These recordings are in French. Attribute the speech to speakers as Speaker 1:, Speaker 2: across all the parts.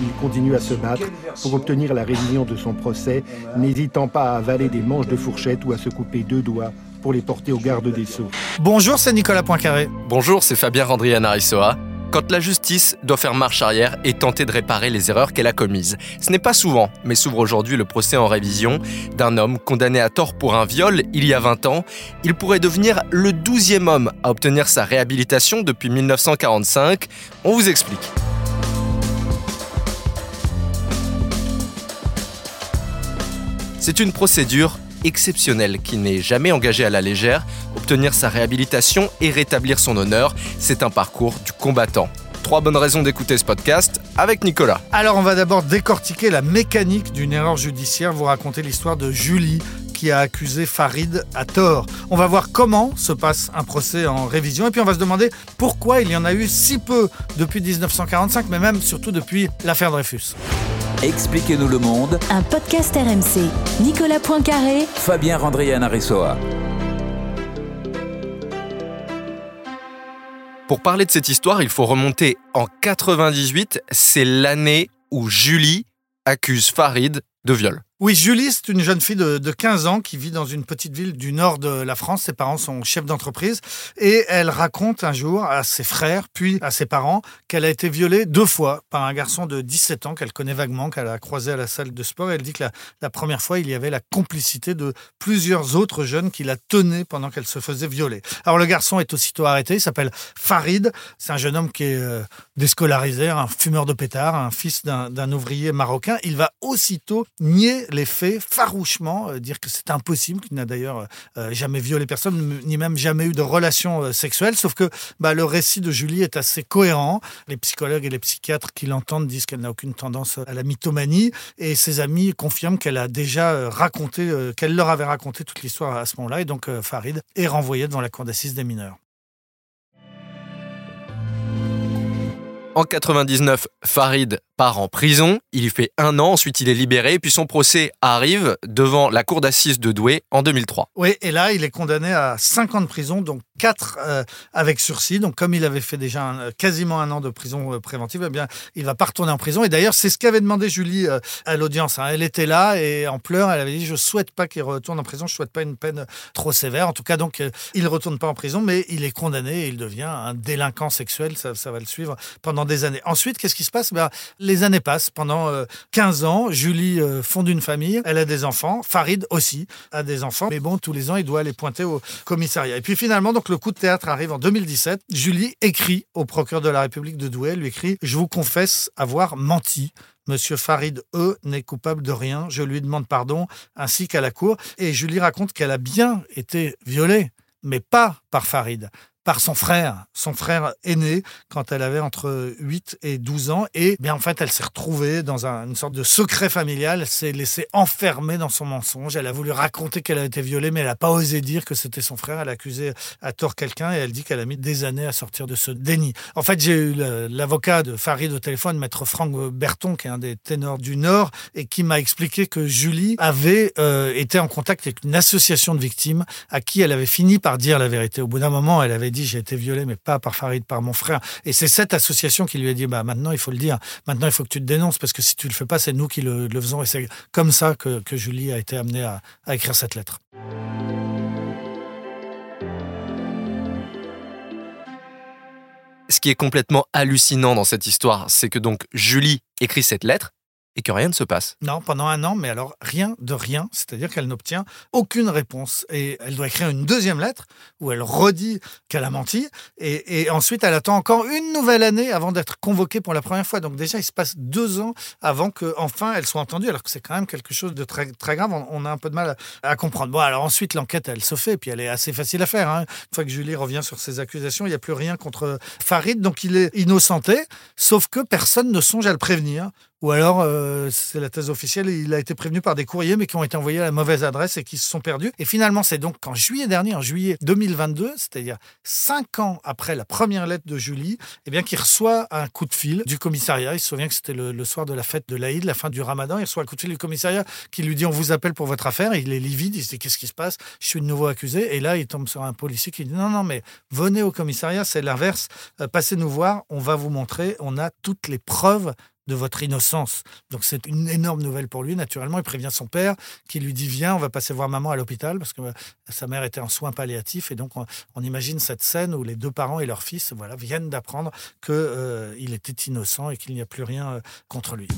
Speaker 1: il continue à se battre pour obtenir la révision de son procès, n'hésitant pas à avaler des manches de fourchette ou à se couper deux doigts pour les porter au garde des Sceaux.
Speaker 2: Bonjour, c'est Nicolas Poincaré.
Speaker 3: Bonjour, c'est Fabien Randrian Arissoa. Quand la justice doit faire marche arrière et tenter de réparer les erreurs qu'elle a commises. Ce n'est pas souvent, mais s'ouvre aujourd'hui le procès en révision d'un homme condamné à tort pour un viol il y a 20 ans. Il pourrait devenir le 12e homme à obtenir sa réhabilitation depuis 1945. On vous explique. C'est une procédure exceptionnelle qui n'est jamais engagée à la légère. Obtenir sa réhabilitation et rétablir son honneur, c'est un parcours du combattant. Trois bonnes raisons d'écouter ce podcast avec Nicolas.
Speaker 2: Alors on va d'abord décortiquer la mécanique d'une erreur judiciaire, vous raconter l'histoire de Julie qui a accusé Farid à tort. On va voir comment se passe un procès en révision et puis on va se demander pourquoi il y en a eu si peu depuis 1945, mais même surtout depuis l'affaire Dreyfus.
Speaker 4: Expliquez-nous le monde.
Speaker 5: Un podcast RMC. Nicolas Poincaré.
Speaker 4: Fabien Randrian Aressoa.
Speaker 3: Pour parler de cette histoire, il faut remonter en 98. C'est l'année où Julie accuse Farid de viol.
Speaker 2: Oui, Julie, c'est une jeune fille de, 15 ans qui vit dans une petite ville du nord de la France. Ses parents sont chefs d'entreprise. Et elle raconte un jour à ses frères, puis à ses parents, qu'elle a été violée deux fois par un garçon de 17 ans qu'elle connaît vaguement, qu'elle a croisé à la salle de sport. elle dit que la, première fois, il y avait la complicité de plusieurs autres jeunes qui la tenaient pendant qu'elle se faisait violer. Alors le garçon est aussitôt arrêté. Il s'appelle Farid. C'est un jeune homme qui est euh, déscolarisé, un fumeur de pétard, un fils d'un ouvrier marocain. Il va aussitôt nier les faits farouchement, euh, dire que c'est impossible, qu'il n'a d'ailleurs euh, jamais violé personne, ni même jamais eu de relation euh, sexuelle. Sauf que bah, le récit de Julie est assez cohérent. Les psychologues et les psychiatres qui l'entendent disent qu'elle n'a aucune tendance à la mythomanie. Et ses amis confirment qu'elle a déjà raconté, qu'elle leur avait raconté toute l'histoire à ce moment-là. Et donc Farid est renvoyé devant la cour d'assises des mineurs.
Speaker 3: En 99, Farid part en prison. Il y fait un an, ensuite il est libéré, puis son procès arrive devant la cour d'assises de Douai en 2003.
Speaker 2: Oui, et là, il est condamné à 5 ans de prison, donc 4 euh, avec sursis. Donc, comme il avait fait déjà quasiment un an de prison euh, préventive, eh bien, il va pas retourner en prison. Et d'ailleurs, c'est ce qu'avait demandé Julie euh, à l'audience. Hein. Elle était là et en pleurs, elle avait dit Je souhaite pas qu'il retourne en prison, je souhaite pas une peine trop sévère. En tout cas, donc, il retourne pas en prison, mais il est condamné et il devient un délinquant sexuel. Ça, ça va le suivre pendant des années. Ensuite, qu'est-ce qui se passe? Ben, les années passent. Pendant 15 euh, ans, Julie euh, fonde une famille, elle a des enfants. Farid aussi a des enfants. Mais bon, tous les ans, il doit aller pointer au commissariat. Et puis finalement, donc le coup de théâtre arrive en 2017. Julie écrit au procureur de la République de Douai, lui écrit « Je vous confesse avoir menti ». Monsieur Farid, E, n'est coupable de rien. Je lui demande pardon, ainsi qu'à la cour. Et Julie raconte qu'elle a bien été violée, mais pas par Farid par son frère, son frère aîné, quand elle avait entre 8 et 12 ans. Et bien en fait, elle s'est retrouvée dans une sorte de secret familial. Elle s'est laissée enfermer dans son mensonge. Elle a voulu raconter qu'elle a été violée, mais elle n'a pas osé dire que c'était son frère. Elle a accusé à tort quelqu'un et elle dit qu'elle a mis des années à sortir de ce déni. En fait, j'ai eu l'avocat de Farid au téléphone, maître Franck Berton, qui est un des ténors du Nord, et qui m'a expliqué que Julie avait euh, été en contact avec une association de victimes à qui elle avait fini par dire la vérité. Au bout d'un moment, elle avait dit j'ai été violée, mais pas par Farid, par mon frère. Et c'est cette association qui lui a dit bah maintenant il faut le dire, maintenant il faut que tu te dénonces parce que si tu le fais pas, c'est nous qui le, faisons. Et c'est comme ça que, Julie a été amenée à, à écrire cette lettre.
Speaker 3: Ce qui est complètement hallucinant dans cette histoire, c'est que donc Julie écrit cette lettre, et que rien ne se passe.
Speaker 2: Non, pendant un an, mais alors rien de rien, c'est-à-dire qu'elle n'obtient aucune réponse. Et elle doit écrire une deuxième lettre où elle redit qu'elle a menti, et, ensuite elle attend encore une nouvelle année avant d'être convoquée pour la première fois. Donc déjà, il se passe deux ans avant qu'enfin elle soit entendue, alors que c'est quand même quelque chose de très, très grave. On, a un peu de mal à, comprendre. Bon, alors ensuite, l'enquête, elle se fait, puis elle est assez facile à faire. Hein. Une fois que Julie revient sur ses accusations, il n'y a plus rien contre Farid, donc il est innocenté, sauf que personne ne songe à le prévenir ou alors, euh, c'est la thèse officielle, il a été prévenu par des courriers, mais qui ont été envoyés à la mauvaise adresse et qui se sont perdus. Et finalement, c'est donc en juillet dernier, en juillet 2022, c'est-à-dire cinq ans après la première lettre de Julie, eh bien, qu'il reçoit un coup de fil du commissariat. Il se souvient que c'était le, soir de la fête de l'Aïd, la fin du ramadan. Il reçoit un coup de fil du commissariat qui lui dit On vous appelle pour votre affaire. il est livide, il se dit Qu'est-ce qui se passe? Je suis de nouveau accusé. Et là, il tombe sur un policier qui dit Non, non, mais venez au commissariat, c'est l'inverse. Euh, passez nous voir, on va vous montrer. On a toutes les preuves de votre innocence. Donc c'est une énorme nouvelle pour lui. Naturellement, il prévient son père qui lui dit viens, on va passer voir maman à l'hôpital parce que euh, sa mère était en soins palliatifs et donc on, imagine cette scène où les deux parents et leur fils voilà viennent d'apprendre que euh, était innocent et qu'il n'y a plus rien euh, contre lui.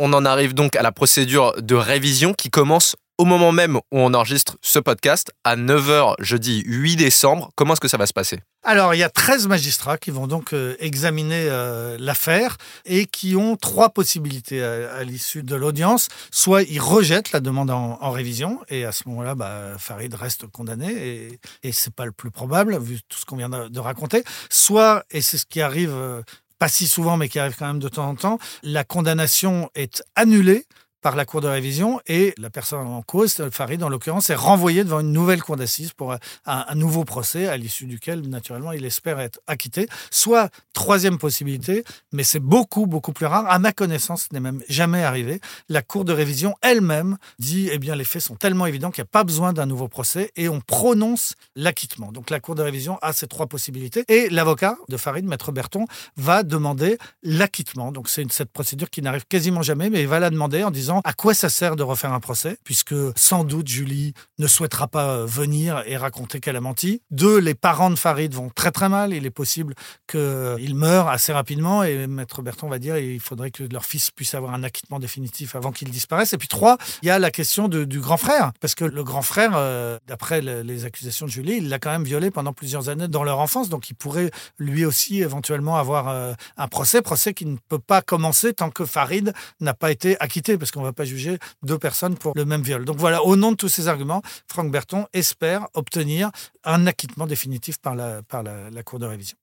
Speaker 3: On en arrive donc à la procédure de révision qui commence au moment même où on enregistre ce podcast, à 9h jeudi 8 décembre. Comment est-ce que ça va se passer?
Speaker 2: Alors, il y a 13 magistrats qui vont donc euh, examiner euh, l'affaire et qui ont trois possibilités à, l'issue de l'audience. Soit ils rejettent la demande en, révision et à ce moment-là, bah, Farid reste condamné et, et c'est pas le plus probable vu tout ce qu'on vient de, de raconter. Soit, et c'est ce qui arrive euh, pas si souvent mais qui arrive quand même de temps en temps, la condamnation est annulée par la cour de révision et la personne en cause, Farid en l'occurrence, est renvoyé devant une nouvelle cour d'assises pour un, un, nouveau procès à l'issue duquel, naturellement, il espère être acquitté. Soit, troisième possibilité, mais c'est beaucoup, beaucoup plus rare, à ma connaissance, ce n'est même jamais arrivé, la cour de révision elle-même dit, eh bien, les faits sont tellement évidents qu'il n'y a pas besoin d'un nouveau procès et on prononce l'acquittement. Donc la cour de révision a ces trois possibilités et l'avocat de Farid, maître Berton, va demander l'acquittement. Donc c'est cette procédure qui n'arrive quasiment jamais, mais il va la demander en disant à quoi ça sert de refaire un procès, puisque sans doute Julie ne souhaitera pas venir et raconter qu'elle a menti. Deux, les parents de Farid vont très très mal. Il est possible qu'ils meurent assez rapidement et Maître Berton va dire il faudrait que leur fils puisse avoir un acquittement définitif avant qu'il disparaisse. Et puis trois, il y a la question du grand frère, parce que le grand frère, euh, d'après le, les accusations de Julie, il l'a quand même violé pendant plusieurs années dans leur enfance, donc il pourrait lui aussi éventuellement avoir euh, un procès, procès qui ne peut pas commencer tant que Farid n'a pas été acquitté, parce qu'on ne va pas juger deux personnes pour le même viol. Donc voilà, au nom de tous ces arguments, Franck Berton espère obtenir un acquittement définitif par la, par la, la Cour de révision.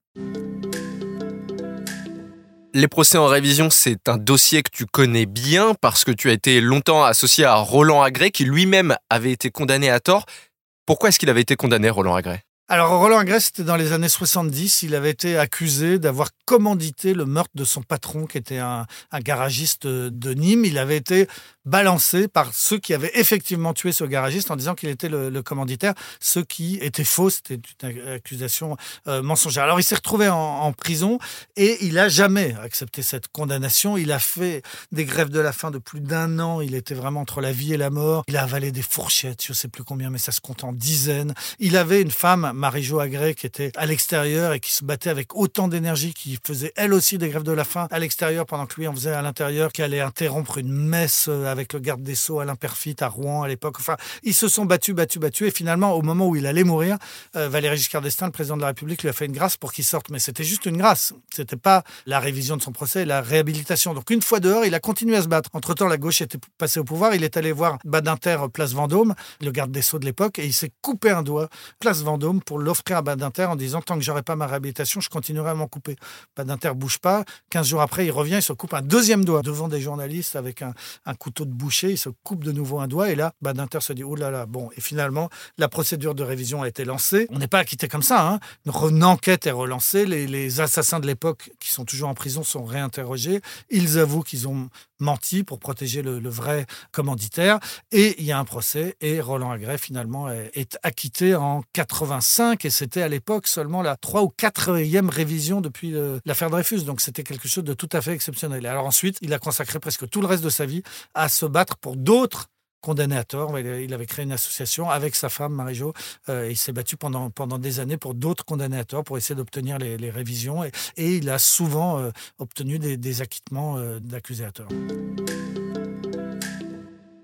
Speaker 3: Les procès en révision, c'est un dossier que tu connais bien parce que tu as été longtemps associé à Roland Agré, qui lui-même avait été condamné à tort. Pourquoi est-ce qu'il avait été condamné, Roland Agré
Speaker 2: alors, Roland Agrès, c'était dans les années 70. Il avait été accusé d'avoir commandité le meurtre de son patron, qui était un, garagiste de Nîmes. Il avait été balancé par ceux qui avaient effectivement tué ce garagiste en disant qu'il était le, le, commanditaire, ce qui était faux. C'était une accusation euh, mensongère. Alors, il s'est retrouvé en, en, prison et il a jamais accepté cette condamnation. Il a fait des grèves de la faim de plus d'un an. Il était vraiment entre la vie et la mort. Il a avalé des fourchettes, je sais plus combien, mais ça se compte en dizaines. Il avait une femme Marie-Jo Agré, qui était à l'extérieur et qui se battait avec autant d'énergie, qui faisait elle aussi des grèves de la faim à l'extérieur pendant que lui en faisait à l'intérieur, qui allait interrompre une messe avec le garde des Sceaux, Alain Perfit, à Rouen à l'époque. Enfin, ils se sont battus, battus, battus. Et finalement, au moment où il allait mourir, euh, Valéry Giscard d'Estaing, le président de la République, lui a fait une grâce pour qu'il sorte. Mais c'était juste une grâce. C'était pas la révision de son procès, la réhabilitation. Donc une fois dehors, il a continué à se battre. Entre-temps, la gauche était passée au pouvoir. Il est allé voir Badinter, place Vendôme, le garde des Sceaux de l'époque, et il s'est coupé un doigt, place Vendôme, pour l'offrir à Badinter en disant tant que j'aurai pas ma réhabilitation, je continuerai à m'en couper. Badinter bouge pas. 15 jours après, il revient, il se coupe un deuxième doigt devant des journalistes avec un, couteau de boucher. Il se coupe de nouveau un doigt et là, Badinter se dit oh là là. Bon, et finalement, la procédure de révision a été lancée. On n'est pas acquitté comme ça. Hein. Une enquête est relancée. Les, les assassins de l'époque qui sont toujours en prison sont réinterrogés. Ils avouent qu'ils ont menti pour protéger le, le, vrai commanditaire. Et il y a un procès et Roland Agré finalement est, acquitté en 85 et c'était à l'époque seulement la trois ou quatrième révision depuis l'affaire Dreyfus. Donc c'était quelque chose de tout à fait exceptionnel. Et alors ensuite, il a consacré presque tout le reste de sa vie à se battre pour d'autres condamné à. Il avait créé une association avec sa femme, Marie-Jo. Euh, il s'est battu pendant, pendant des années pour d'autres condamnés à tort pour essayer d'obtenir les, révisions. Et, il a souvent euh, obtenu des, des acquittements euh, d'accusés à tort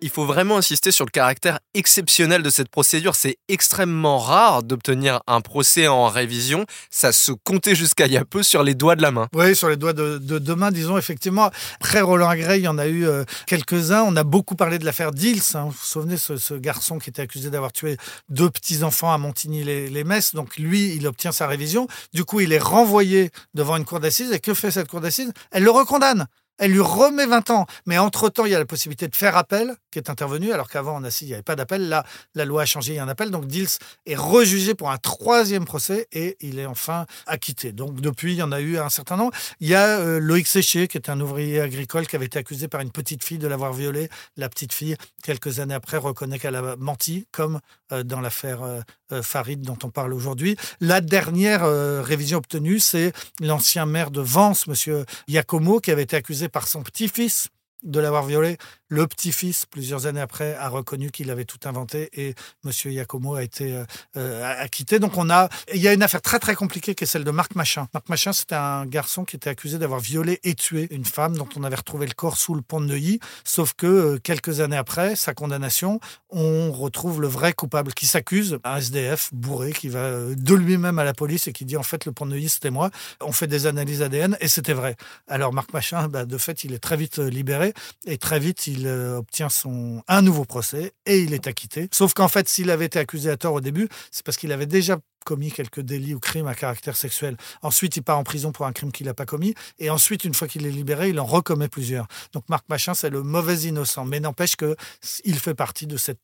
Speaker 3: il faut vraiment insister sur le caractère exceptionnel de cette procédure. C'est extrêmement rare d'obtenir un procès en révision. Ça se comptait jusqu'à il y a peu sur les doigts de la main.
Speaker 2: Oui, sur les doigts de, de, de disons, effectivement. Après Roland Agré, il y en a eu euh, quelques-uns. On a beaucoup parlé de l'affaire Dils. Hein. Vous vous souvenez, ce, ce, garçon qui était accusé d'avoir tué deux petits-enfants à Montigny-les-Messes. Donc lui, il obtient sa révision. Du coup, il est renvoyé devant une cour d'assises. Et que fait cette cour d'assises? Elle le recondamne elle lui remet 20 ans. Mais entre-temps, il y a la possibilité de faire appel qui est intervenu, alors qu'avant, assise, il n'y avait pas d'appel. Là, la loi a changé, il y a un appel. Donc, Dils est rejugé pour un troisième procès et il est enfin acquitté. Donc, depuis, il y en a eu un certain nombre. Il y a euh, Loïc Séché, qui est un ouvrier agricole, qui avait été accusé par une petite fille de l'avoir violé. La petite fille, quelques années après, reconnaît qu'elle a menti, comme euh, dans l'affaire euh, Farid dont on parle aujourd'hui. La dernière révision obtenue, c'est l'ancien maire de Vence, Monsieur Giacomo, qui avait été accusé par son petit-fils de l'avoir violé. Le petit-fils, plusieurs années après, a reconnu qu'il avait tout inventé et M. Giacomo a été euh, euh, acquitté. Donc on a, il y a une affaire très très compliquée qui est celle de Marc Machin. Marc Machin, c'était un garçon qui était accusé d'avoir violé et tué une femme dont on avait retrouvé le corps sous le pont de Neuilly. Sauf que euh, quelques années après sa condamnation, on retrouve le vrai coupable qui s'accuse, un SDF bourré qui va de lui-même à la police et qui dit en fait le pont de Neuilly c'était moi. On fait des analyses ADN et c'était vrai. Alors Marc Machin, bah, de fait, il est très vite libéré et très vite il euh, obtient son, un nouveau procès et il est acquitté. Sauf qu'en fait, s'il avait été accusé à tort au début, c'est parce qu'il avait déjà commis quelques délits ou crimes à caractère sexuel. Ensuite, il part en prison pour un crime qu'il n'a pas commis. Et ensuite, une fois qu'il est libéré, il en recommet plusieurs. Donc Marc Machin, c'est le mauvais innocent. Mais n'empêche qu'il fait partie de cette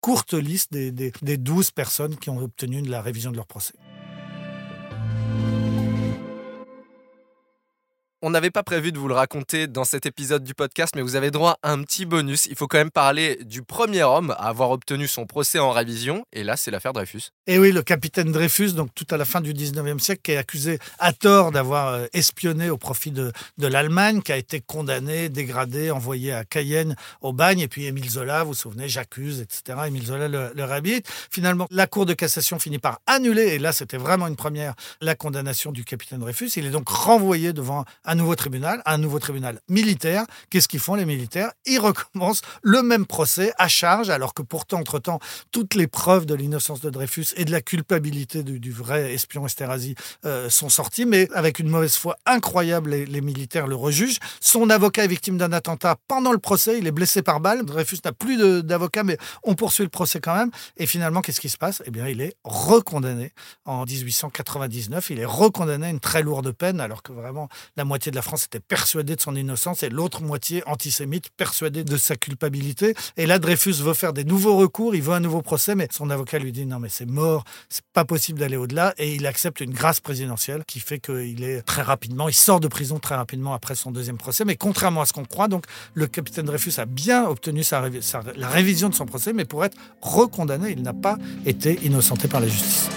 Speaker 2: courte liste des, des, des 12 personnes qui ont obtenu la révision de leur procès.
Speaker 3: On n'avait pas prévu de vous le raconter dans cet épisode du podcast, mais vous avez droit à un petit bonus. Il faut quand même parler du premier homme à avoir obtenu son procès en révision, et là, c'est l'affaire Dreyfus.
Speaker 2: Et oui, le capitaine Dreyfus, donc tout à la fin du 19e siècle, qui est accusé à tort d'avoir euh, espionné au profit de, de l'Allemagne, qui a été condamné, dégradé, envoyé à Cayenne au bagne, et puis Émile Zola, vous vous souvenez, j'accuse, etc. Émile Zola le, le réhabilite. Finalement, la Cour de cassation finit par annuler, et là, c'était vraiment une première, la condamnation du capitaine Dreyfus. Il est donc renvoyé devant un nouveau tribunal, un nouveau tribunal militaire. Qu'est-ce qu'ils font les militaires? Ils recommencent le même procès à charge, alors que pourtant, entre-temps, toutes les preuves de l'innocence de Dreyfus et de la culpabilité du, vrai espion Esterhazy euh, sont sorties, mais avec une mauvaise foi incroyable, les, militaires le rejugent. Son avocat est victime d'un attentat pendant le procès, il est blessé par balle. Dreyfus n'a plus d'avocat, mais on poursuit le procès quand même. Et finalement, qu'est-ce qui se passe? Eh bien, il est recondamné en 1899. Il est recondamné à une très lourde peine, alors que vraiment la moitié de la France était persuadée de son innocence et l'autre moitié antisémite persuadée de sa culpabilité. Et là, Dreyfus veut faire des nouveaux recours, il veut un nouveau procès, mais son avocat lui dit non, mais c'est mort, c'est pas possible d'aller au-delà. Et il accepte une grâce présidentielle qui fait qu'il est très rapidement, il sort de prison très rapidement après son deuxième procès. Mais contrairement à ce qu'on croit, donc le capitaine Dreyfus a bien obtenu la révision de son procès, mais pour être recondamné, il n'a pas été innocenté par la justice.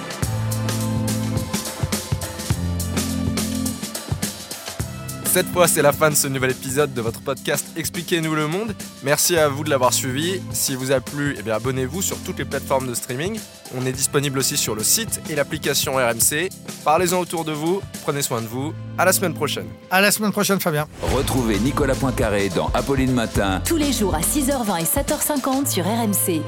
Speaker 3: Cette fois, c'est la fin de ce nouvel épisode de votre podcast Expliquez-nous le monde. Merci à vous de l'avoir suivi. Si vous a plu, eh bien abonnez-vous sur toutes les plateformes de streaming. On est disponible aussi sur le site et l'application RMC. Parlez-en autour de vous, prenez soin de vous. À la semaine prochaine.
Speaker 2: À la semaine prochaine, Fabien.
Speaker 4: Retrouvez Nicolas Poincaré dans Apolline Matin.
Speaker 5: Tous les jours à 6h20 et 7h50 sur RMC.